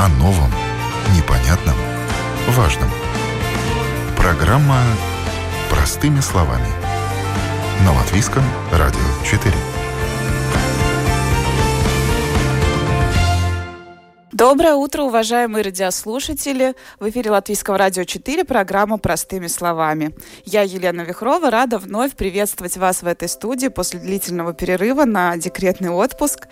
О новом, непонятном, важном. Программа «Простыми словами». На Латвийском радио 4. Доброе утро, уважаемые радиослушатели! В эфире Латвийского радио 4 программа «Простыми словами». Я, Елена Вихрова, рада вновь приветствовать вас в этой студии после длительного перерыва на декретный отпуск.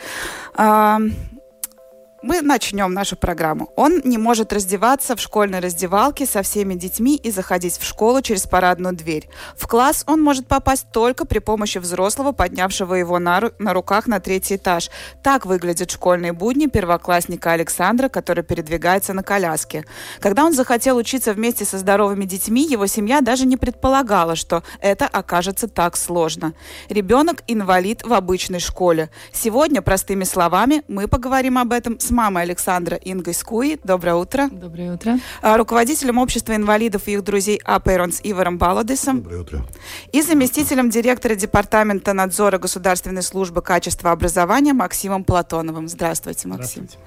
Мы начнем нашу программу. Он не может раздеваться в школьной раздевалке со всеми детьми и заходить в школу через парадную дверь. В класс он может попасть только при помощи взрослого, поднявшего его на, ру на руках на третий этаж. Так выглядят школьные будни первоклассника Александра, который передвигается на коляске. Когда он захотел учиться вместе со здоровыми детьми, его семья даже не предполагала, что это окажется так сложно. Ребенок инвалид в обычной школе. Сегодня, простыми словами, мы поговорим об этом с с мамой Александра Ингой Скуи. Доброе утро. Доброе утро. А, руководителем общества инвалидов и их друзей Апейронс Иваром Баладесом. Доброе утро. И заместителем директора Департамента надзора Государственной службы качества образования Максимом Платоновым. Здравствуйте, Максим. Здравствуйте.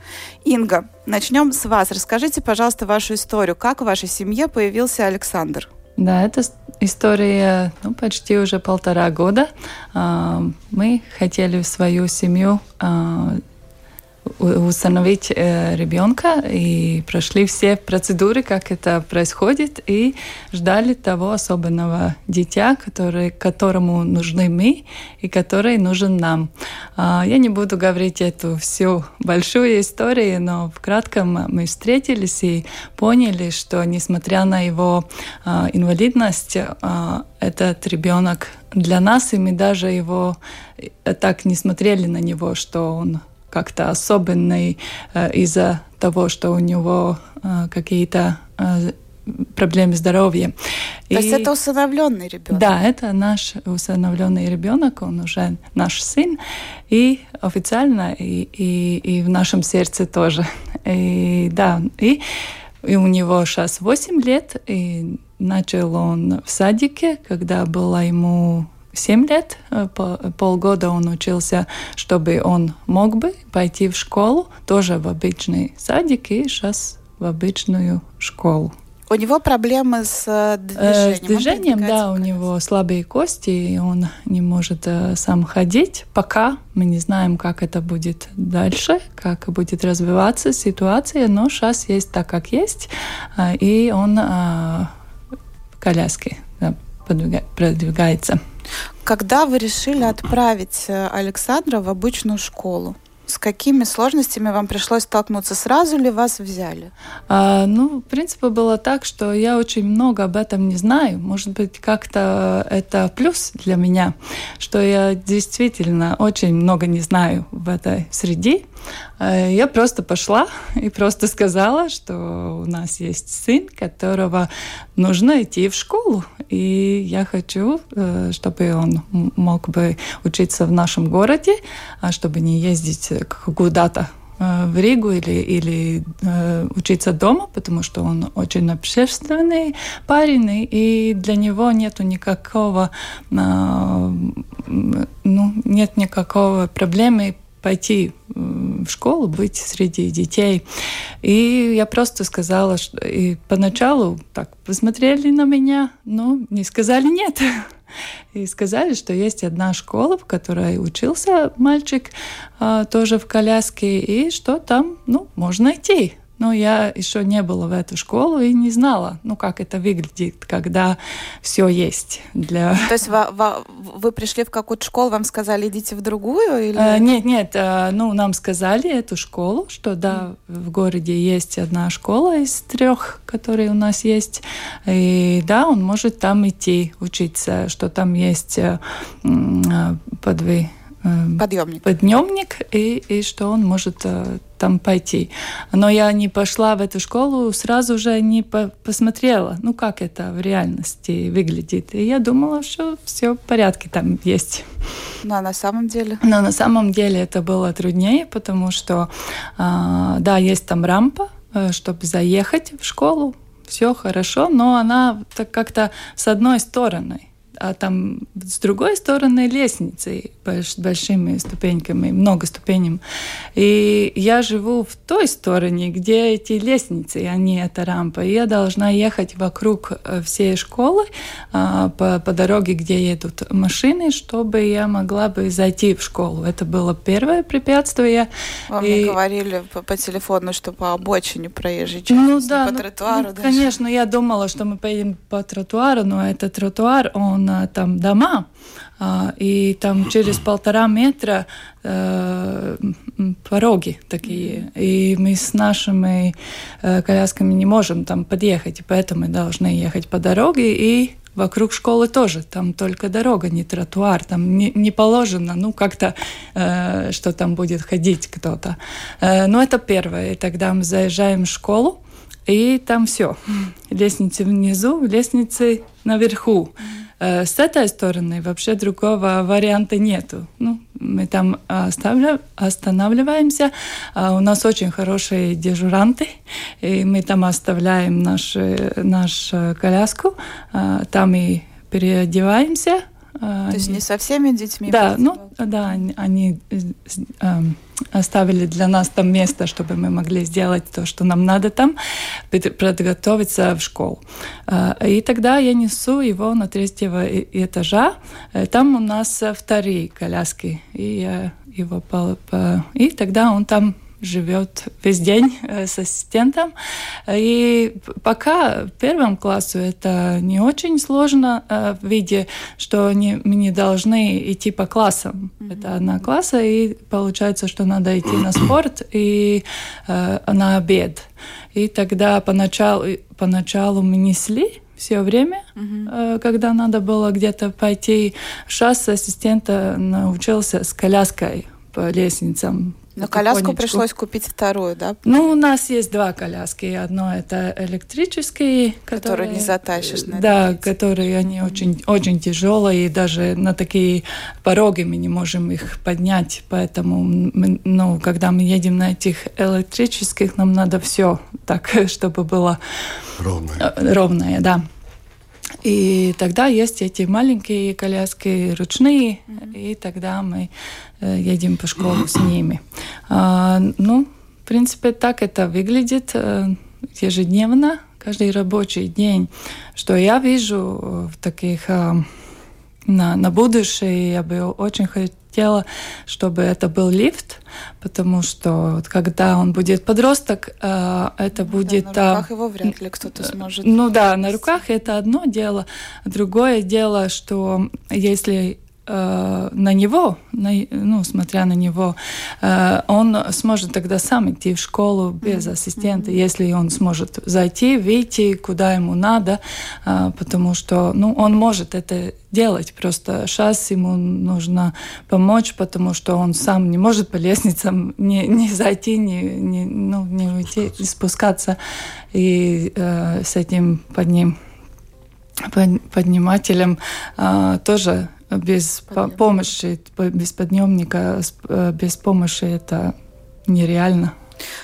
Инга, начнем с вас. Расскажите, пожалуйста, вашу историю. Как в вашей семье появился Александр? Да, это история ну, почти уже полтора года. А, мы хотели свою семью а, установить э, ребенка и прошли все процедуры, как это происходит, и ждали того особенного дитя, который, которому нужны мы и который нужен нам. А, я не буду говорить эту всю большую историю, но в кратком мы встретились и поняли, что несмотря на его а, инвалидность, а, этот ребенок для нас, и мы даже его э, так не смотрели на него, что он как-то особенный э, из-за того, что у него э, какие-то э, проблемы здоровья. То и... есть это усыновленный ребенок? Да, это наш усыновленный ребенок, он уже наш сын, и официально, и, и, и в нашем сердце тоже. И, да, и, и у него сейчас 8 лет, и начал он в садике, когда было ему 7 лет, э, полгода он учился, чтобы он мог бы пойти в школу, тоже в обычный садик, и сейчас в обычную школу. У него проблемы с движением? Э, с движением, да, у него слабые кости, и он не может э, сам ходить. Пока мы не знаем, как это будет дальше, как будет развиваться ситуация, но сейчас есть так, как есть, и он в коляске продвигается. Когда вы решили отправить э, Александра в обычную школу? С какими сложностями вам пришлось столкнуться? Сразу ли вас взяли? А, ну, в принципе, было так, что я очень много об этом не знаю. Может быть, как-то это плюс для меня, что я действительно очень много не знаю в этой среде. А, я просто пошла и просто сказала, что у нас есть сын, которого нужно идти в школу. И я хочу, э, чтобы он мог бы учиться в нашем городе, а чтобы не ездить куда-то э, в Ригу или, или э, учиться дома, потому что он очень общественный парень, и для него нету никакого, э, ну, нет никакого проблемы пойти в школу, быть среди детей. И я просто сказала, что и поначалу так посмотрели на меня, но не сказали нет. И сказали, что есть одна школа, в которой учился мальчик а, тоже в коляске, и что там, ну, можно идти. Но я еще не была в эту школу и не знала, ну, как это выглядит, когда все есть для... То есть вы, пришли в какую-то школу, вам сказали, идите в другую? Или... А, нет, нет, а, ну, нам сказали эту школу, что да, в городе есть одна школа из трех, которые у нас есть, и да, он может там идти учиться, что там есть э, подвы подъемник. подъемник и, и что он может э, там пойти. Но я не пошла в эту школу, сразу же не по посмотрела, ну как это в реальности выглядит. И я думала, что все в порядке там есть. Но на самом деле? Но на самом деле это было труднее, потому что, э, да, есть там рампа, э, чтобы заехать в школу, все хорошо, но она так как-то с одной стороны а там с другой стороны лестницы с большими ступеньками, много ступеней. И я живу в той стороне, где эти лестницы, а не эта рампа. И я должна ехать вокруг э, всей школы а, по, по дороге, где едут машины, чтобы я могла бы зайти в школу. Это было первое препятствие. Вам и... не говорили по, по телефону, что по обочине проезжей части, ну, да, по ну, тротуару ну, даже. Конечно, я думала, что мы поедем по тротуару, но этот тротуар, он там дома, а, и там через полтора метра э, пороги такие. И мы с нашими э, колясками не можем там подъехать, и поэтому мы должны ехать по дороге и Вокруг школы тоже, там только дорога, не тротуар, там не, не положено, ну как-то, э, что там будет ходить кто-то. Э, но это первое. И тогда мы заезжаем в школу, и там все. Лестницы внизу, лестницы наверху. Э, с этой стороны вообще другого варианта нету. Ну, мы там останавливаемся. А у нас очень хорошие дежуранты, и мы там оставляем наш, наш коляску, а, там и переодеваемся. То есть не со всеми детьми? Да, ну, да, они эм, оставили для нас там место, чтобы мы могли сделать то, что нам надо там, подготовиться в школу. А, и тогда я несу его на третьего этажа. Э, там у нас вторые коляски. И я его по, по... И тогда он там живет весь день э, с ассистентом. И пока первому классу это не очень сложно э, в виде, что не, мы не должны идти по классам. Mm-hmm. Это одна класса, и получается, что надо идти на спорт и э, на обед. И тогда поначалу, поначалу мы несли все время, mm-hmm. когда надо было где-то пойти. Сейчас ассистента научился с коляской по лестницам но коляску пришлось купить вторую, да? Ну, у нас есть два коляски. Одно это электрические, которые, которые не затащишь. На да, которые они очень, очень тяжелые, и даже на такие пороги мы не можем их поднять. Поэтому, мы, ну, когда мы едем на этих электрических, нам надо все так, чтобы было ровное. Ровное, да. И тогда есть эти маленькие коляски ручные, mm-hmm. и тогда мы э, едем по школу с ними. А, ну, в принципе, так это выглядит э, ежедневно, каждый рабочий день. Что я вижу в таких э, на, на будущее, я бы очень хотела, чтобы это был лифт, потому что когда он будет подросток, э, это будет... Да, на руках его вряд ли кто-то сможет... Ну да, на руках это одно дело. Другое дело, что если Э, на него, на, ну, смотря на него, э, он сможет тогда сам идти в школу без ассистента, mm-hmm. если он сможет зайти, выйти, куда ему надо, э, потому что, ну, он может это делать, просто сейчас ему нужно помочь, потому что он сам не может по лестницам не, не зайти, не, не, ну, не уйти, спускаться, и э, с этим под ним поднимателем э, тоже без помощи, без подъемника, э, без помощи это нереально.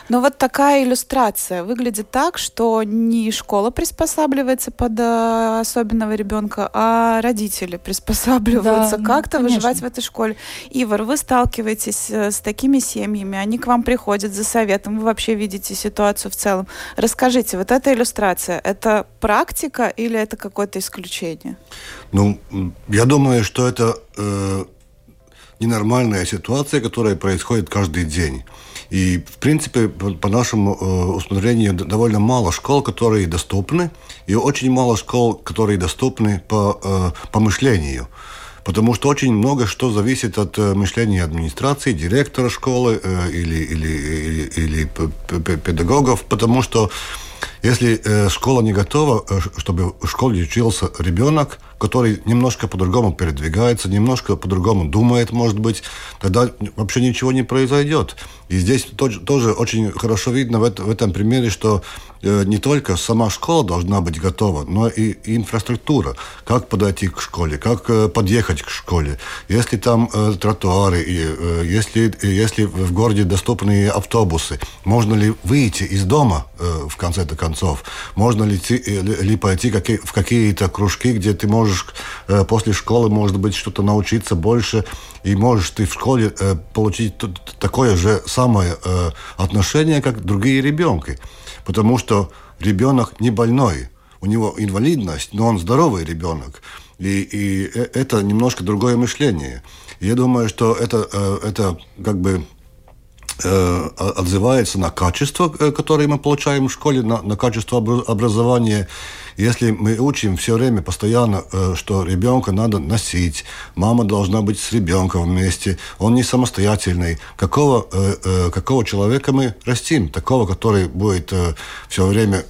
Но вот такая иллюстрация выглядит так, что не школа приспосабливается под э, особенного ребенка, а родители приспосабливаются да, как-то ну, выживать в этой школе. Ивар, вы сталкиваетесь э, с такими семьями, они к вам приходят за советом, вы вообще видите ситуацию в целом. Расскажите, вот эта иллюстрация, это практика или это какое-то исключение? Ну, я думаю, что это э, ненормальная ситуация, которая происходит каждый день. И, в принципе, по нашему э, усмотрению, довольно мало школ, которые доступны, и очень мало школ, которые доступны по, э, по мышлению. Потому что очень много что зависит от э, мышления администрации, директора школы или, или, или, или педагогов, потому что если э, школа не готова, э, чтобы в школе учился ребенок, который немножко по-другому передвигается, немножко по-другому думает, может быть, тогда вообще ничего не произойдет. И здесь тоже, тоже очень хорошо видно в, это, в этом примере, что э, не только сама школа должна быть готова, но и, и инфраструктура. Как подойти к школе, как э, подъехать к школе. Если там э, тротуары, и, э, если, если в городе доступны автобусы, можно ли выйти из дома, э, в конце концов, концов. Можно ли, ли пойти в какие-то кружки, где ты можешь после школы, может быть, что-то научиться больше, и можешь ты в школе получить такое же самое отношение, как другие ребенки. Потому что ребенок не больной, у него инвалидность, но он здоровый ребенок. И, и это немножко другое мышление. Я думаю, что это, э, это как бы э, отзывается на качество, э, которое мы получаем в школе, на, на качество образования. Если мы учим все время постоянно, что ребенка надо носить, мама должна быть с ребенком вместе, он не самостоятельный, какого, какого человека мы растим? Такого, который будет все время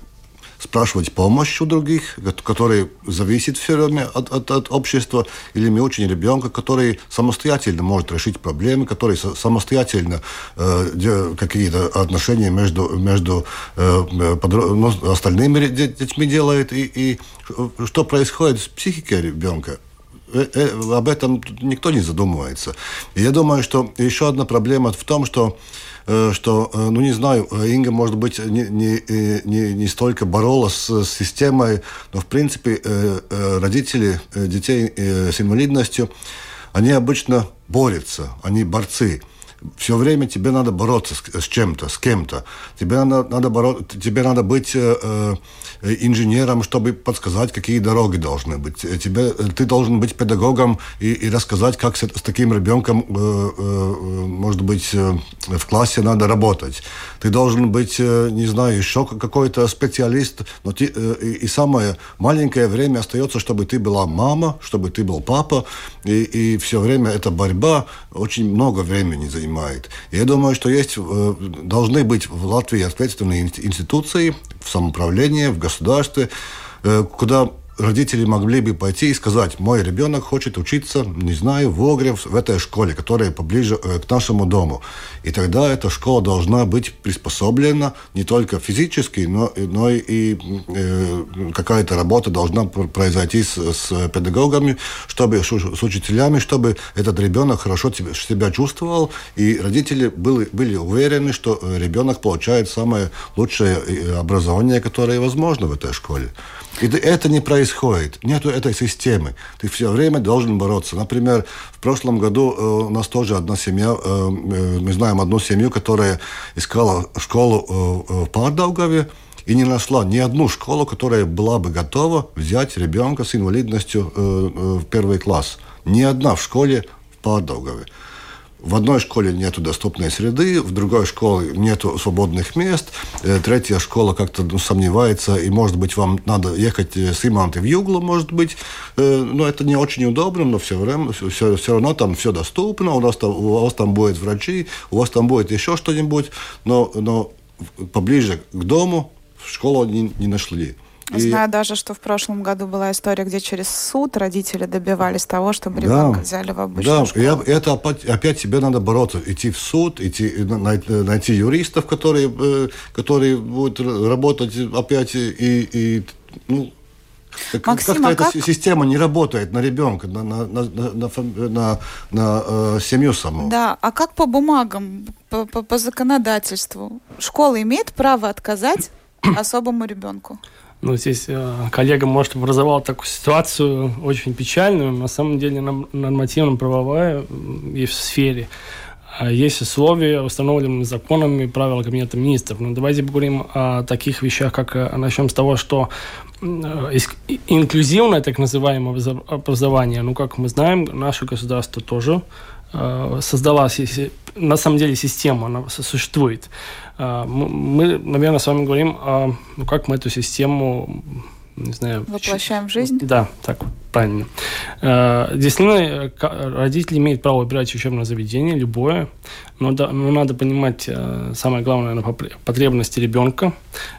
спрашивать помощь у других, который зависит все время от, от, от общества, или мы учим ребенка, который самостоятельно может решить проблемы, который самостоятельно э, какие-то отношения между, между э, подро... ну, остальными детьми делает, и, и что происходит с психикой ребенка об этом никто не задумывается. И я думаю, что еще одна проблема в том, что Э, что, э, ну не знаю, э, Инга, может быть, не, не, не, не столько боролась с системой, но в принципе родители детей с инвалидностью, они обычно борются, они борцы все время тебе надо бороться с, с чем-то, с кем-то. Тебе надо, надо, боро... тебе надо быть э, инженером, чтобы подсказать, какие дороги должны быть. Тебе, ты должен быть педагогом и, и рассказать, как с, с таким ребенком, э, э, может быть, э, в классе надо работать. Ты должен быть, э, не знаю, еще какой-то специалист. Но ты, э, и, и самое маленькое время остается, чтобы ты была мама, чтобы ты был папа. И, и все время эта борьба очень много времени занимает занимает. Я думаю, что есть, э, должны быть в Латвии ответственные институции в самоуправлении, в государстве, э, куда родители могли бы пойти и сказать, мой ребенок хочет учиться, не знаю, в Огре, в этой школе, которая поближе э, к нашему дому. И тогда эта школа должна быть приспособлена не только физически, но, но и э, какая-то работа должна произойти с, с педагогами, чтобы, с учителями, чтобы этот ребенок хорошо себя чувствовал, и родители были, были уверены, что ребенок получает самое лучшее э, образование, которое возможно в этой школе. И это не происходит. Нет этой системы. Ты все время должен бороться. Например, в прошлом году э, у нас тоже одна семья, э, э, мы знаем одну семью, которая искала школу в Пардаугаве, и не нашла ни одну школу, которая была бы готова взять ребенка с инвалидностью в первый класс. Ни одна в школе в Пардаугаве в одной школе нет доступной среды, в другой школе нет свободных мест, э, третья школа как-то ну, сомневается, и, может быть, вам надо ехать э, с Иманты в Юглу, может быть. Э, но это не очень удобно, но все, время, все, все равно там все доступно, у, нас там, у вас там будет врачи, у вас там будет еще что-нибудь, но, но поближе к дому школу не, не нашли. И... Знаю даже, что в прошлом году была история, где через суд родители добивались того, чтобы ребенка да, взяли в обычную да, школу. Да, это опять, опять тебе надо бороться, идти в суд, идти, найти юристов, которые, э, которые будут работать опять и, и ну, Максим, как-то а эта как... система не работает на ребенка, на, на, на, на, на, на, на э, семью саму. Да, а как по бумагам, по, по, по законодательству? Школа имеет право отказать особому ребенку? Ну, здесь э, коллега, может, образовал такую ситуацию очень печальную. На самом деле нормативно-правовая и в сфере а есть условия, установленные законами и правила Кабинета министров. Но давайте поговорим о таких вещах, как э, начнем с того, что э, инклюзивное так называемое образование, ну, как мы знаем, наше государство тоже э, создала на самом деле система, она существует. А, мы, наверное, с вами говорим, о, ну, как мы эту систему не знаю... Воплощаем в жизнь? Да, так правильно. А, действительно, родители имеют право выбирать учебное заведение, любое, но, да, но надо понимать э, самое главное, потребности ребенка.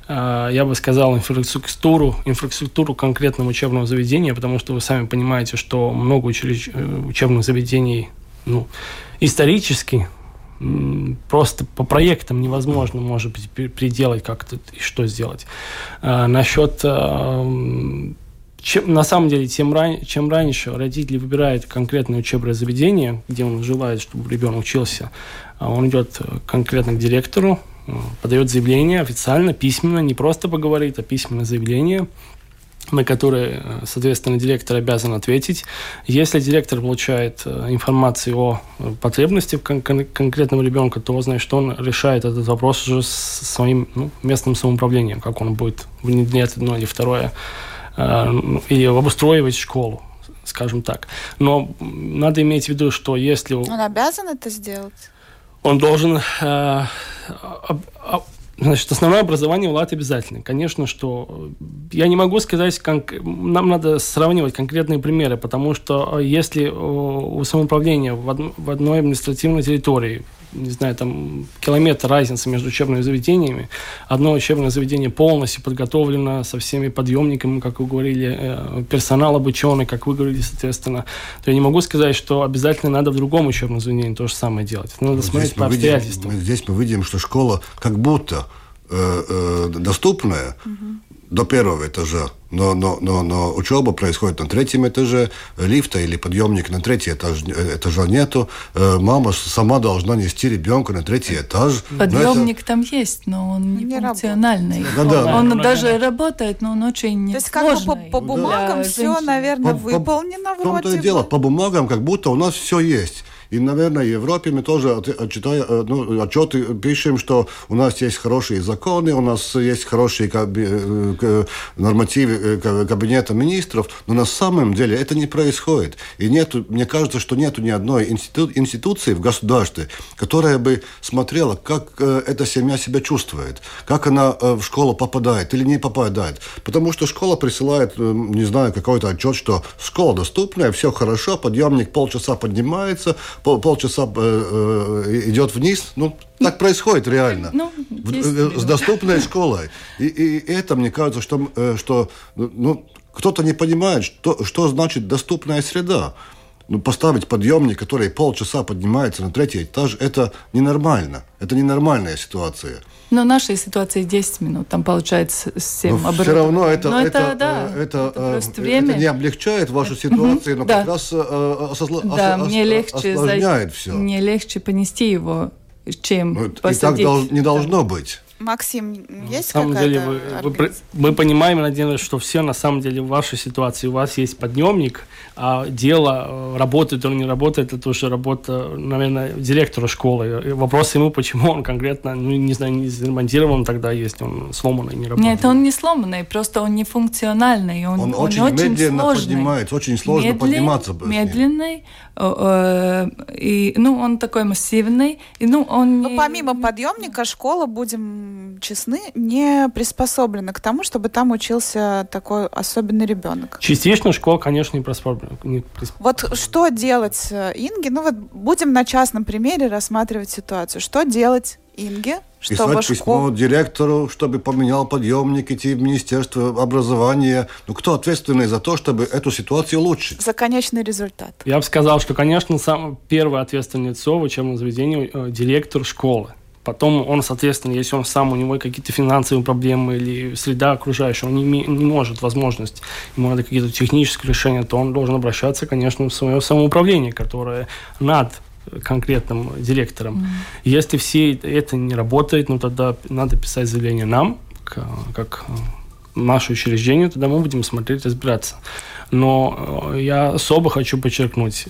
А, я бы сказал инфраструктуру, инфраструктуру конкретного учебного заведения, потому что вы сами понимаете, что много. Э, учебных заведений ну, исторически просто по проектам невозможно, может быть, приделать как-то и что сделать. А, насчет а, чем, на самом деле, тем ран, чем раньше родители выбирают конкретное учебное заведение, где он желает, чтобы ребенок учился, а он идет конкретно к директору, подает заявление официально, письменно, не просто поговорит, а письменное заявление на которые, э, соответственно, директор обязан ответить. Если директор получает э, информацию о э, потребности кон- кон- конкретного ребенка, то значит он решает этот вопрос уже с своим ну, местным самоуправлением, как он будет внедрять одно или второе, э, или обустроивать школу скажем так. Но надо иметь в виду, что если... Он обязан это сделать? Он должен э, Значит, основное образование в Латвии обязательно. Конечно, что я не могу сказать, как нам надо сравнивать конкретные примеры, потому что если у самоуправления в одной административной территории не знаю, там километр разницы между учебными заведениями. Одно учебное заведение полностью подготовлено со всеми подъемниками, как вы говорили, э, персонал обученный, как вы говорили, соответственно. То я не могу сказать, что обязательно надо в другом учебном заведении то же самое делать. Надо вот смотреть по обстоятельствам. Видим, здесь мы видим, что школа как будто э, э, доступная, угу до первого этажа, но, но, но, но учеба происходит на третьем этаже, лифта или подъемник на третий этаж этажа нету, э, мама сама должна нести ребенка на третий этаж. Подъемник это... там есть, но он не, не функциональный. Да, да. Он да. даже работает, но он очень То есть как бы по, по бумагам все, наверное, по, выполнено по, вроде. В том-то и дело, по бумагам как будто у нас все есть. И, наверное, в Европе мы тоже отчитая, э, ну, отчеты пишем, что у нас есть хорошие законы, у нас есть хорошие э, нормативы э, кабинета министров, но на самом деле это не происходит. И нету, мне кажется, что нет ни одной институ, институции в государстве, которая бы смотрела, как эта семья себя чувствует, как она в школу попадает или не попадает. Потому что школа присылает, не знаю, какой-то отчет, что школа доступная, все хорошо, подъемник полчаса поднимается, пол, полчаса э, э, идет вниз. Ну, так происходит реально. Ну, э, с доступной школой. И, и это, мне кажется, что, э, что ну, кто-то не понимает, что, что значит доступная среда. Ну, поставить подъемник, который полчаса поднимается на третий этаж, это ненормально. Это ненормальная ситуация. Но нашей ситуации 10 минут, там получается 7 но Все равно это, но это, это, да, это, это, просто время. это не облегчает вашу ситуацию, но да. как раз э, осозла, да, ос, мне легче осложняет все. Мне легче понести его, чем ну, посадить. И так не должно быть. Максим, есть на самом деле вы, вы, мы понимаем, надеюсь, что все на самом деле в вашей ситуации у вас есть подъемник, а дело э, работает или не работает, это уже работа, наверное, директора школы. И вопрос ему, почему он конкретно, ну, не знаю, не заремонтирован тогда, если он сломанный, не работает. Нет, он не сломанный, просто он не функциональный. Он, он, он очень, очень медленно сложный. поднимается, очень сложно Медлен, подниматься. Медленный, э, и, ну, он такой массивный. И, ну, он Но не... помимо подъемника школа, будем честны, не приспособлена к тому, чтобы там учился такой особенный ребенок. Частично школа, конечно, не приспособлена. Вот что делать э, Инге? Ну вот будем на частном примере рассматривать ситуацию. Что делать Инге, чтобы Писать школ... письмо директору, чтобы поменял подъемник, идти в Министерство образования. Ну, кто ответственный за то, чтобы эту ситуацию улучшить? За конечный результат. Я бы сказал, что, конечно, сам первое ответственное лицо в учебном заведении э, – директор школы. Потом он, соответственно, если он сам, у него какие-то финансовые проблемы или среда окружающая, он не, не может возможность, ему надо какие-то технические решения, то он должен обращаться, конечно, в свое самоуправление, которое над конкретным директором. Mm. Если все это не работает, ну тогда надо писать заявление нам, как, как наше учреждение, тогда мы будем смотреть, разбираться. Но э, я особо хочу подчеркнуть,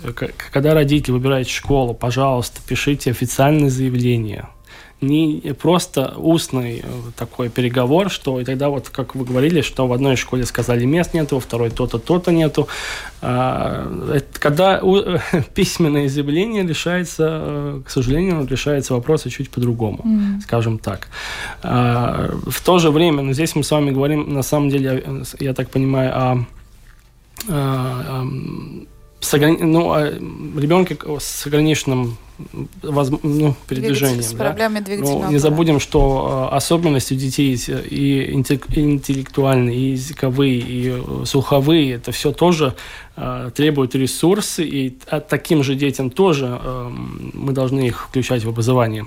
когда родители выбирают школу, пожалуйста, пишите официальное заявление – не просто устный э, такой переговор, что и тогда вот, как вы говорили, что в одной школе сказали мест нету, во второй то-то, то-то нету. А, когда письменное заявление решается, э, к сожалению, решается вопросы чуть по-другому, mm. скажем так. А, в то же время, но ну, здесь мы с вами говорим, на самом деле, я так понимаю, о, о, о с, ну, о ребенке с ограниченным воз... ну, передвижением. С проблемами да? Но не забудем, что э, особенности детей и интеллектуальные, и языковые, и э, слуховые, это все тоже э, требует ресурсы, и таким же детям тоже мы должны их включать в образование.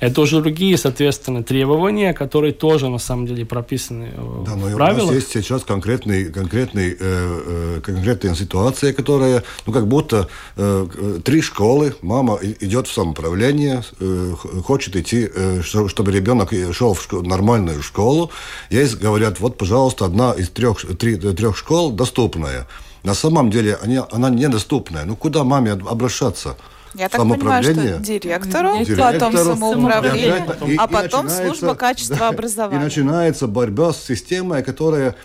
Это уже другие, соответственно, требования, которые тоже на самом деле прописаны да, но в правилах. У нас есть сейчас конкретный, конкретный, э, э, конкретная ситуация, которая, ну, как будто э, три школы, мама идет в самоуправление, э, хочет идти, э, чтобы ребенок шел в школу, нормальную школу. Есть, говорят, вот, пожалуйста, одна из трех, три, трех школ доступная. На самом деле они, она недоступная. Ну, куда маме обращаться? Я так понимаю, что директору, директору потом самоуправлению, и, а потом служба качества да, образования. И начинается борьба с системой, которая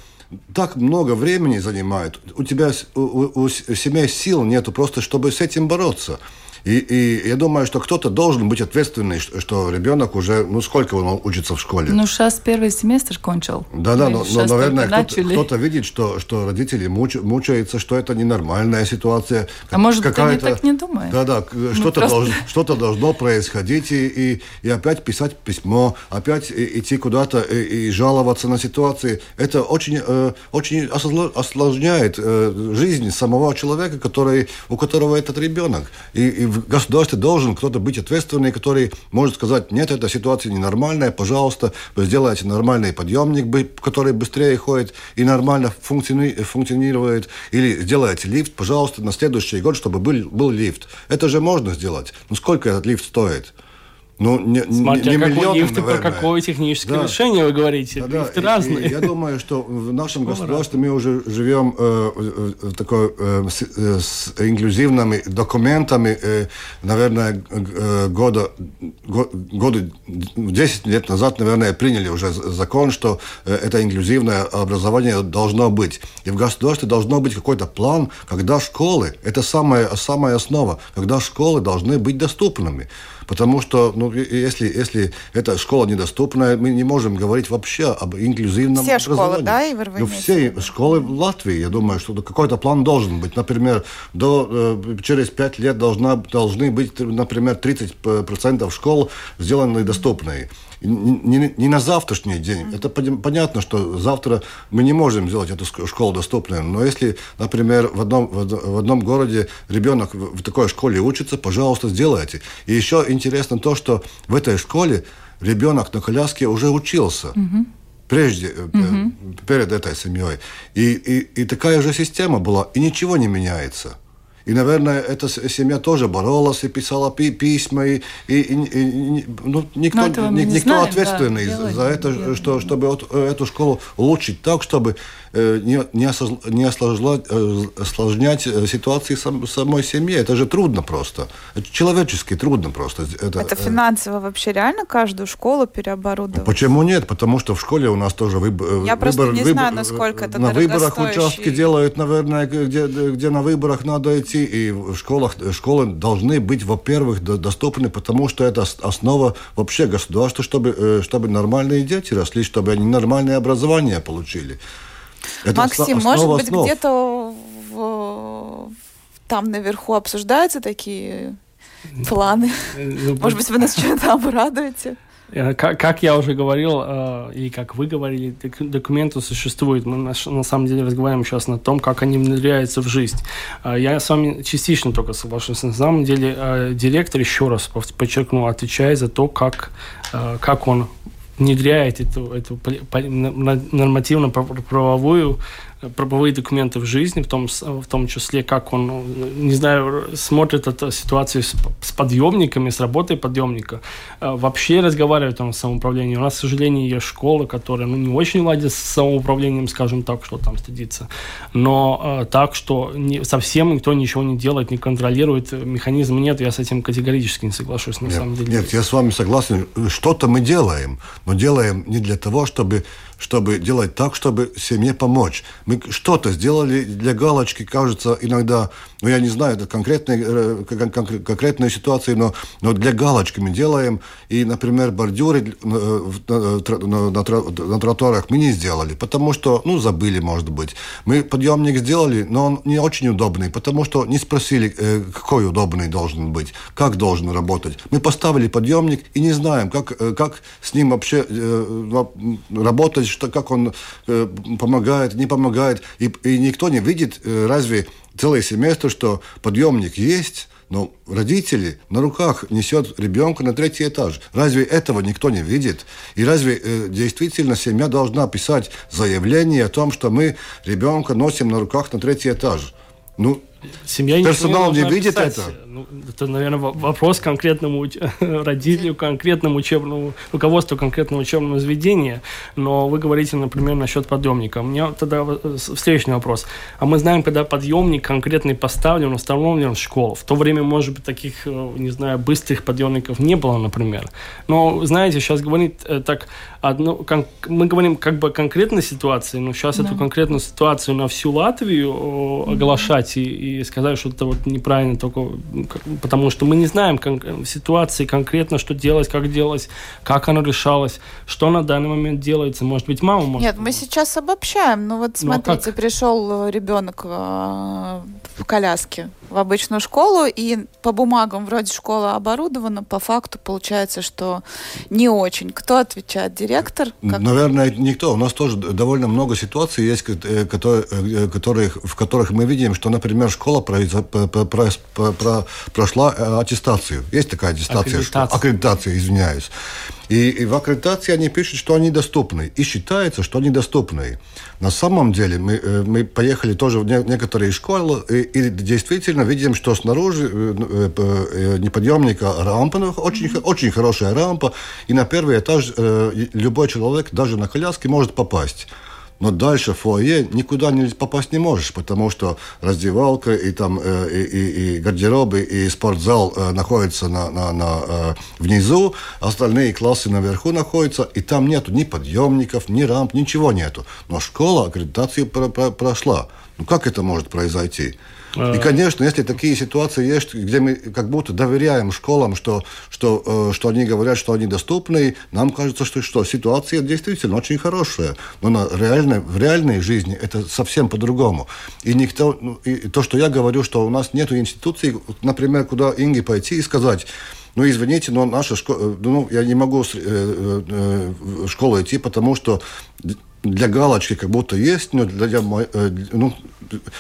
так много времени занимает. У тебя у, у, у семьи сил нету просто, чтобы с этим бороться. И, и я думаю, что кто-то должен быть ответственный, что ребенок уже, ну сколько он учится в школе? Ну, сейчас первый семестр кончил. Да-да, но, но, наверное, кто-то, кто видит, что, что родители муч, мучаются, что это ненормальная ситуация. А может, они так не думают? Да-да, что-то, просто... должно, что-то должно происходить, и, и, и опять писать письмо, опять идти куда-то и, и жаловаться на ситуации. Это очень, э, очень осложняет э, жизнь самого человека, который, у которого этот ребенок. И, и в государстве должен кто-то быть ответственный, который может сказать, нет, эта ситуация ненормальная, пожалуйста, вы сделайте нормальный подъемник, который быстрее ходит и нормально функциони функционирует, или сделайте лифт, пожалуйста, на следующий год, чтобы был, был лифт. Это же можно сделать. Но сколько этот лифт стоит? Ну, не, Смотря не какой лифт и про какое техническое да. решение вы говорите. Да, Лифты да. разные. И, и я думаю, что в нашем государстве мы уже живем э, в такой э, с, э, с инклюзивными документами, э, наверное, э, года, года 10 лет назад, наверное, приняли уже закон, что э, это инклюзивное образование должно быть. И в государстве должно быть какой-то план, когда школы, это самая, самая основа, когда школы должны быть доступными. Потому что, ну, если, если эта школа недоступная, мы не можем говорить вообще об инклюзивном все школы, да, и ну, все школы в Латвии, я думаю, что какой-то план должен быть. Например, до, э, через пять лет должна, должны быть, например, 30% школ сделаны доступными не, не на завтрашний день. Это понятно, что завтра мы не можем сделать эту школу доступной. Но если, например, в одном, в одном городе ребенок в такой школе учится, пожалуйста, сделайте. И еще интересно то, что в этой школе ребенок на коляске уже учился. Угу прежде, угу. перед этой семьей. И, и, и такая же система была, и ничего не меняется. И, наверное, эта семья тоже боролась и писала пи письма, и, и, и, и ну, никто, ни, никто знаем, ответственный да, за это, что, чтобы эту школу улучшить так, чтобы Э, не, не, не осложнять, э, осложнять э, ситуации сам, самой семье. Это же трудно просто. Это человечески трудно просто. Это, это финансово вообще реально каждую школу переоборудовать? Почему нет? Потому что в школе у нас тоже выбор. Я просто не выбор, знаю, насколько это На выборах участки делают, наверное, где, где на выборах надо идти. И в школах школы должны быть, во-первых, доступны, потому что это основа вообще государства, чтобы, чтобы нормальные дети росли, чтобы они нормальное образование получили. Это Максим, может быть, где-то в, там наверху обсуждаются такие планы? Ну, может быть, вы нас что-то обрадуете? Э, как, я уже говорил, э, и как вы говорили, документы существуют. Мы на, самом деле разговариваем сейчас на том, как они внедряются в жизнь. Э, я с вами частично только соглашусь. На самом деле э, директор, еще раз подчеркну, отвечает за то, как, как он внедряет эту, эту нормативно-правовую правовые документы в жизни, в том, в том числе, как он, не знаю, смотрит эту ситуацию с, с подъемниками, с работой подъемника. Э, вообще разговаривает он с самоуправлением. У нас, к сожалению, есть школа, которая ну, не очень ладит с самоуправлением, скажем так, что там стыдится. Но э, так, что не, совсем никто ничего не делает, не контролирует, механизма нет, я с этим категорически не соглашусь, на нет, самом деле. Нет, я с вами согласен. Что-то мы делаем, но делаем не для того, чтобы чтобы делать так, чтобы семье помочь. Мы что-то сделали для галочки, кажется, иногда, ну, я не знаю, это конкретные, э, конкретные ситуации, но, но для галочки мы делаем. И, например, бордюры э, на, на, на, на тротуарах мы не сделали, потому что, ну, забыли, может быть. Мы подъемник сделали, но он не очень удобный, потому что не спросили, э, какой удобный должен быть, как должен работать. Мы поставили подъемник и не знаем, как, как с ним вообще работать, что, как он э, помогает, не помогает. И, и никто не видит, э, разве целый семестр, что подъемник есть, Но родители на руках несет ребенка на третий этаж. Разве этого никто не видит? И разве э, действительно семья должна писать заявление о том, что мы ребенка носим на руках на третий этаж? Ну, Семья Персонал не видит писать. это? Ну, это, наверное, вопрос конкретному родителю, конкретному учебному руководству конкретного учебного заведения. Но вы говорите, например, насчет подъемника. У меня тогда встречный вопрос. А мы знаем, когда подъемник конкретный поставлен, установлен в школу. В то время, может быть, таких, э, не знаю, быстрых подъемников не было, например. Но, знаете, сейчас говорит э, так, одно, кон- мы говорим как бы о конкретной ситуации, но сейчас да. эту конкретную ситуацию на всю Латвию оглашать и и сказать, что это вот неправильно, только потому что мы не знаем кон- ситуации конкретно, что делать, как делать, как оно решалось, что на данный момент делается. Может быть, мама может... Нет, мы сейчас обобщаем. Ну вот ну, а смотрите, ну, пришел ребенок э, в коляске в обычную школу, и по бумагам вроде школа оборудована, по факту получается, что не очень. Кто отвечает? Директор? Как... Наверное, никто. У нас тоже довольно много ситуаций есть, э, которые, э, которые, в которых мы видим, что, например, школа прошла э, аттестацию. Есть такая аттестация? Аккредитация. Аккредитация, извиняюсь. И, и в аккредитации они пишут, что они доступны. И считается, что они доступны. На самом деле мы, э, мы поехали тоже в некоторые школы и, и действительно видим, что снаружи э, неподъемника рампа, ну, очень, очень хорошая рампа, и на первый этаж любой человек даже на коляске может попасть. Но дальше в фойе никуда не попасть не можешь, потому что раздевалка и там э, и, и, и гардеробы и спортзал э, находятся на, на, на, э, внизу, остальные классы наверху находятся, и там нету ни подъемников, ни рамп, ничего нету. Но школа аккредитацию про, про, прошла. Ну как это может произойти? И, а. конечно, если такие ситуации есть, где мы как будто доверяем школам, что, что, э, что они говорят, что они доступны, нам кажется, что, что ситуация действительно очень хорошая. Но на реальной, в реальной жизни это совсем по-другому. И никто, ну, и то, что я говорю, что у нас нет институций, например, куда Инге пойти и сказать, ну, извините, но наша школа, ну, я не могу в школу идти, потому что для галочки как будто есть, но для, э, ну,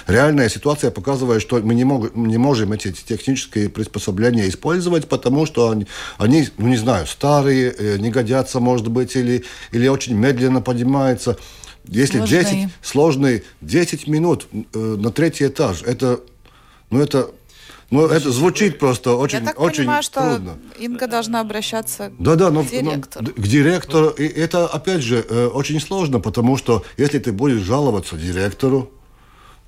реальная ситуация показывает, что мы не, мог, не можем эти технические приспособления использовать, потому что они, они ну не знаю, старые, э, не годятся, может быть, или, или очень медленно поднимаются. Если сложные. 10, сложные 10 минут э, на третий этаж, это, ну, это ну, это звучит просто очень, Я так очень понимаю, что трудно. Инга должна обращаться да, да, но, к директору. Но, к директору. И это, опять же, э, очень сложно, потому что если ты будешь жаловаться директору,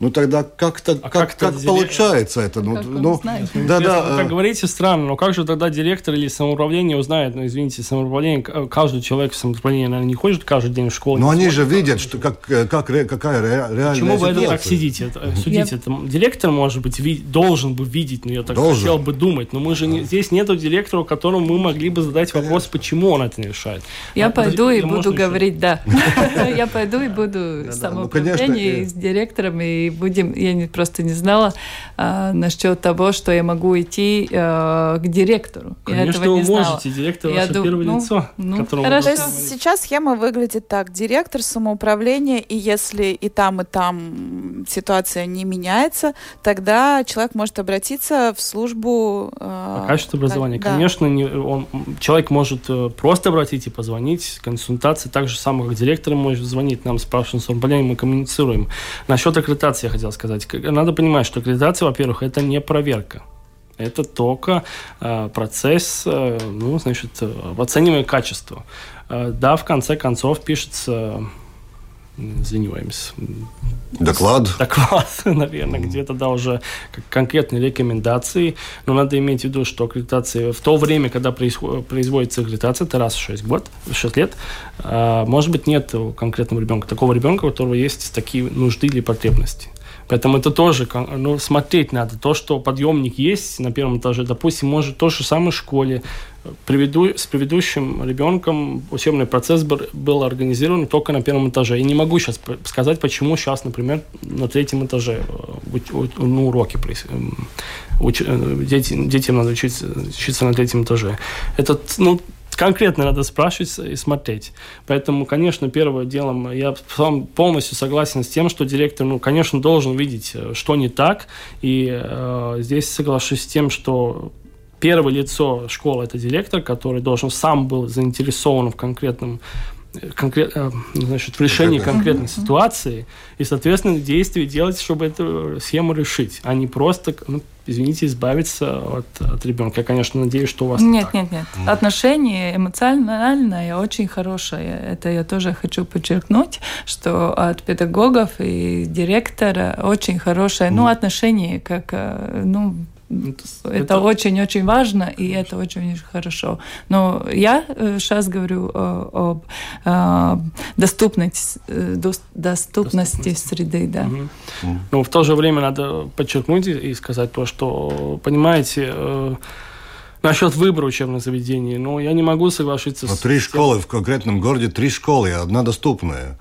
ну тогда как-то а как, как, как получается это? Ну, как ну, знает? да, да. Вы так говорите странно, но как же тогда директор или самоуправление узнает, ну извините, самоуправление, каждый человек в самоуправлении, наверное, не ходит каждый день в школу. Но они же видят, что как, как, какая реальная Почему ситуация. вы это так сидите, судите? Это, директор, может быть, ви, должен бы видеть, но я так должен. хотел бы думать, но мы же не, здесь нету директора, которому мы могли бы задать вопрос, почему он это не решает. Я а, пойду и буду говорить, да. Я пойду и буду ну, самоуправление с директором и будем, я не, просто не знала а, насчет того, что я могу идти а, к директору. Конечно, я этого вы не знала. можете. Директор я ваше дум... первое ну, лицо. Ну, хорошо. То есть сейчас схема выглядит так. Директор самоуправления, и если и там, и там ситуация не меняется, тогда человек может обратиться в службу... Э, качество образования. Да. Конечно, не, он, человек может э, просто обратиться и позвонить. Консультации так же самое, как директор может звонить нам, спрашивать, мы коммуницируем. Насчет аккредитации аккредитации я хотел сказать. Надо понимать, что аккредитация, во-первых, это не проверка. Это только э, процесс, э, ну, значит, э, оценивания качества. Э, да, в конце концов пишется извиняемся. Доклад? Доклад, наверное, mm. где-то, да, уже конкретные рекомендации. Но надо иметь в виду, что аккредитация в то время, когда производится аккредитация, это раз в 6, год, 6 лет, а, может быть, нет конкретного ребенка, такого ребенка, у которого есть такие нужды или потребности. Поэтому это тоже ну, смотреть надо. То, что подъемник есть на первом этаже, допустим, может то же самое в школе. Приведу, с предыдущим ребенком учебный процесс был, был организован только на первом этаже. И не могу сейчас сказать, почему сейчас, например, на третьем этаже э, ну, уроки уч, э, дети, детям надо учиться, учиться на третьем этаже. Это, ну, конкретно надо спрашивать и смотреть. Поэтому, конечно, первым делом я полностью согласен с тем, что директор, ну, конечно, должен видеть, э, что не так. И э, здесь соглашусь с тем, что первое лицо школы – это директор, который должен сам был заинтересован в конкретном конкрет, э, значит, в решении конкретной ситуации и, соответственно, действия делать, чтобы эту схему решить, а не просто, ну, извините, избавиться от, от ребенка. Я, конечно, надеюсь, что у вас нет, так. нет, нет. Mm. Отношения эмоциональное очень хорошее. Это я тоже хочу подчеркнуть, что от педагогов и директора очень хорошее, mm. ну, отношение как, э, ну, это очень-очень важно, и это очень очень Но я сейчас э, говорю об доступности, доступности среды. Да. Угу. Но в то же время надо подчеркнуть и сказать то, что, понимаете, э, Насчет выбора учебных заведений, ну, я не могу соглашиться Но с... Три школы в конкретном городе, три школы, одна доступная.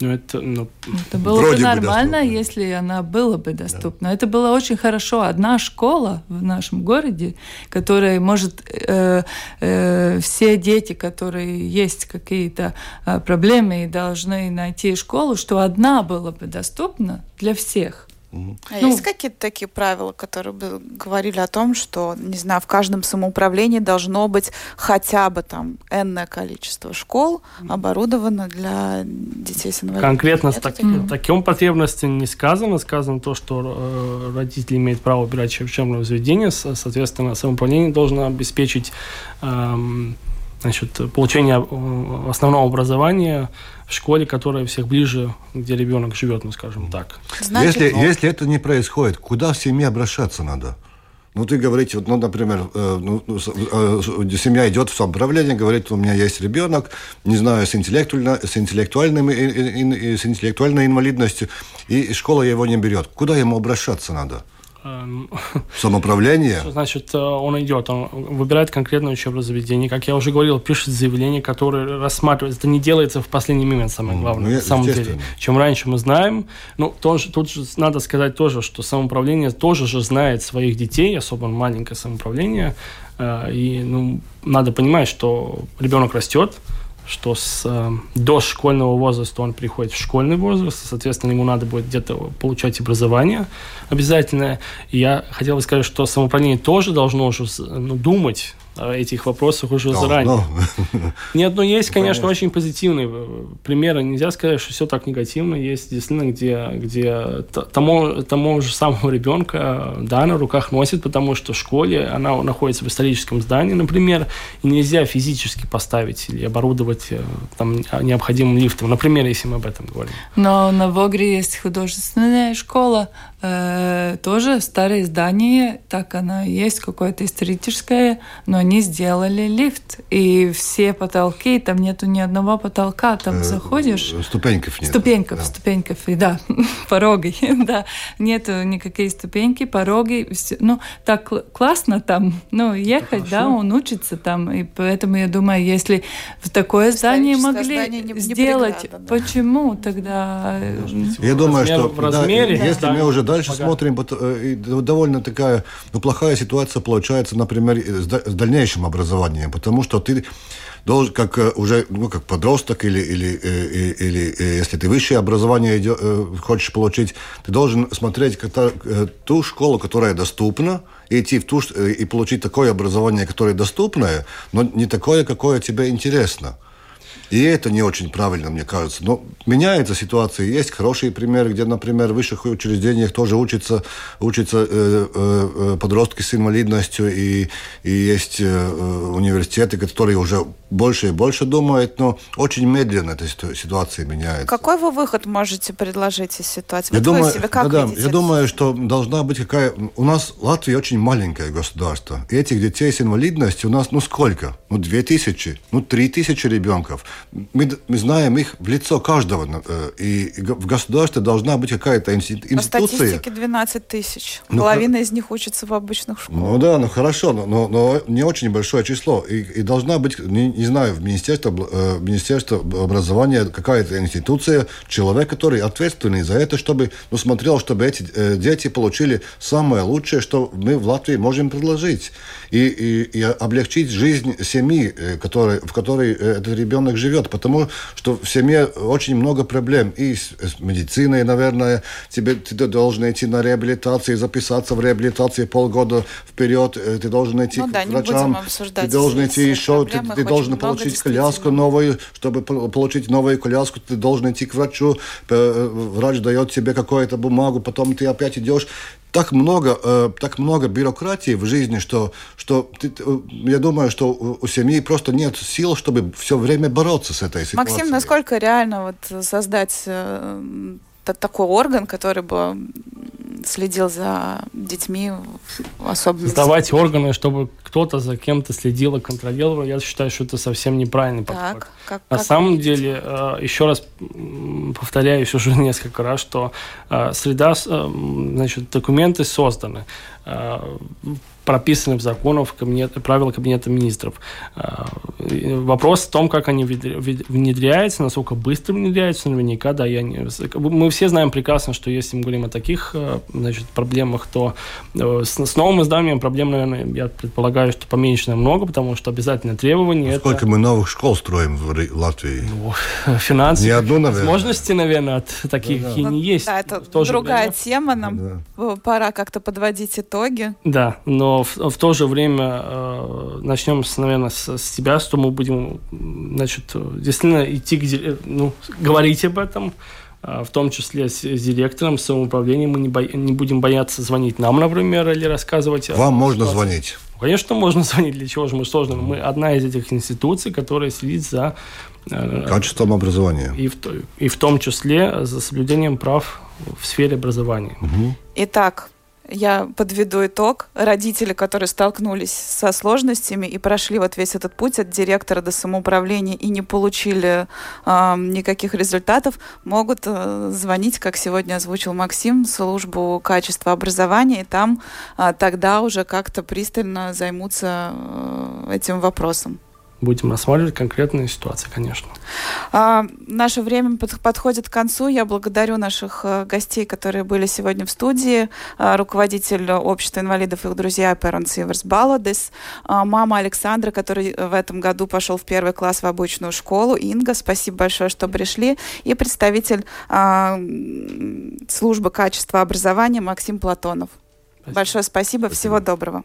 Ну, это, ну, это было бы нормально, бы если она была бы доступна. Да. Это было очень хорошо. Одна школа в нашем городе, которая может э, э, все дети, которые есть какие-то э, проблемы и должны найти школу, что одна была бы доступна для всех. А ну, есть какие-то такие правила, которые бы говорили о том, что, не знаю, в каждом самоуправлении должно быть хотя бы там энное количество школ оборудовано для детей с инвалидностью? Конкретно с так, таким потребностям не сказано. Сказано то, что э, родители имеют право выбирать учебное заведение, соответственно, самоуправление должно обеспечить э, значит, получение э, основного образования в школе, которая всех ближе, где ребенок живет, ну, скажем так. Значит, если, но... если это не происходит, куда в семье обращаться надо? Ну, ты говорите, вот, ну, например, э, ну, ну э, семья идет в самоуправление, говорит, у меня есть ребенок, не знаю, с, интеллектуально, с, интеллектуальным, и, и, и, с интеллектуальной инвалидностью, и школа его не берет. Куда ему обращаться надо? Эм, Самоуправление? Значит, э, он идет, он выбирает конкретное учебное заведение. Как я уже говорил, пишет заявление, которое рассматривается. Это не делается в последний момент, самое главное, ну, на самом деле. Чем раньше мы знаем. Ну, тоже, тут же надо сказать тоже, что самоуправление тоже же знает своих детей, особенно маленькое самоуправление. Э, и ну, надо понимать, что ребенок растет, что с э, дошкольного возраста он приходит в школьный возраст, соответственно, ему надо будет где-то получать образование обязательное. И я хотел бы сказать, что самоуправление тоже должно уже ну, думать этих вопросах уже заранее. No. Нет, ну есть, конечно, очень позитивные э, примеры. Нельзя сказать, что все так негативно. Есть действительно, где, где тому, тому же самого ребенка да, на руках носит, потому что в школе она находится в историческом здании, например, и нельзя физически поставить или оборудовать э, там необходимым лифтом. Например, если мы об этом говорим. Но на Вогре есть художественная школа, э, тоже старое здание, так оно есть, какое-то историческое, но они сделали лифт, и все потолки, там нету ни одного потолка, там э, заходишь... Ступеньков нет. Ступеньков, да. ступеньков, и да, пороги, да, нету никакие ступеньки, пороги, все, ну, так классно там, ну, ехать, да, он учится там, и поэтому я думаю, если в такое здание могли здание не, сделать, преграда, да. почему тогда... Э, я думаю, что в размере, да, если мы уже дальше Пока. смотрим, э, довольно такая ну, плохая ситуация получается, например, с дальнейшим образованием, потому что ты должен, как э, уже ну, как подросток или, или, или, э, или если ты высшее образование идет, хочешь получить, ты должен смотреть ту школу, которая доступна, и идти в ту, и получить такое образование, которое доступное, но не такое, какое тебе интересно. И это не очень правильно, мне кажется. Но меняется ситуация. Есть хорошие примеры, где, например, в высших учреждениях тоже учатся, учатся э, э, подростки с инвалидностью, и, и есть э, университеты, которые уже больше и больше думают, но очень медленно эта ситуация меняется. Какой вы выход можете предложить из ситуации? Я вот думаю, себе как да, я думаю, что должна быть какая... У нас Латвия очень маленькое государство. И этих детей с инвалидностью у нас, ну сколько? Ну, две тысячи, ну, три тысячи ребенков. Мы, мы знаем их в лицо каждого. Э, и в государстве должна быть какая-то институция. По статистике 12 тысяч. Ну, Половина из них учатся в обычных школах. Ну да, ну хорошо, но, но, но не очень большое число. И, и должна быть, не, не знаю, в Министерстве, э, Министерстве образования какая-то институция, человек, который ответственный за это, чтобы ну, смотрел, чтобы эти э, дети получили самое лучшее, что мы в Латвии можем предложить. И, и, и облегчить жизнь семьи, который, в которой этот ребенок живет. Потому что в семье очень много проблем. И с, с медициной, наверное, тебе, ты должен идти на реабилитацию, записаться в реабилитации полгода вперед, э, ты должен идти ну, к да, врачам. ты должен идти еще, ты, ты должен получить коляску новую, чтобы получить новую коляску, ты должен идти к врачу, врач дает тебе какую-то бумагу, потом ты опять идешь так много, э, так много бюрократии в жизни, что, что ты, э, я думаю, что у, у семьи просто нет сил, чтобы все время бороться с этой ситуацией. Максим, насколько реально вот создать э, такой орган, который бы следил за детьми особенно. Создавать органы, чтобы кто-то за кем-то следил и контролировал, я считаю, что это совсем неправильный подход. Так, как, На как самом деле, э, еще раз повторяюсь уже несколько раз, что э, среда, э, значит, документы созданы прописаны в законах кабинет, правила Кабинета министров. А, вопрос в том, как они внедряются, насколько быстро внедряются, наверняка, да, я не... Мы все знаем прекрасно, что если мы говорим о таких, а, значит, проблемах, то э, с, с новым изданием проблем, наверное, я предполагаю, что поменьше намного, потому что обязательно требования... Сколько это... мы новых школ строим в Латвии? Ну, финансовые не одну, наверное. возможности, наверное, от таких да, да. и не есть. Да, это другая время. тема, нам да. пора как-то подводить итоги. Да, но в, в то же время э, начнем, с, наверное, с, с тебя, что мы будем, значит, действительно идти к, ну, говорить об этом, э, в том числе с, с директором, с самоуправлением. Мы не, бо, не будем бояться звонить нам, например, или рассказывать. Вам можно ситуации. звонить. Конечно, можно звонить. Для чего же мы сложно? Мы одна из этих институций, которая следит за э, качеством образования. И в, и в том числе за соблюдением прав в сфере образования. Угу. Итак, я подведу итог. Родители, которые столкнулись со сложностями и прошли вот весь этот путь от директора до самоуправления и не получили э, никаких результатов, могут э, звонить, как сегодня озвучил Максим, в службу качества образования, и там э, тогда уже как-то пристально займутся э, этим вопросом будем рассматривать конкретные ситуации, конечно. А, наше время под, подходит к концу. Я благодарю наших а, гостей, которые были сегодня в студии. А, руководитель общества инвалидов и их друзья Перонс Иверс Баладес, а, мама Александра, который в этом году пошел в первый класс в обычную школу. Инга, спасибо большое, что пришли. И представитель а, службы качества образования Максим Платонов. Спасибо. Большое спасибо. спасибо. Всего доброго.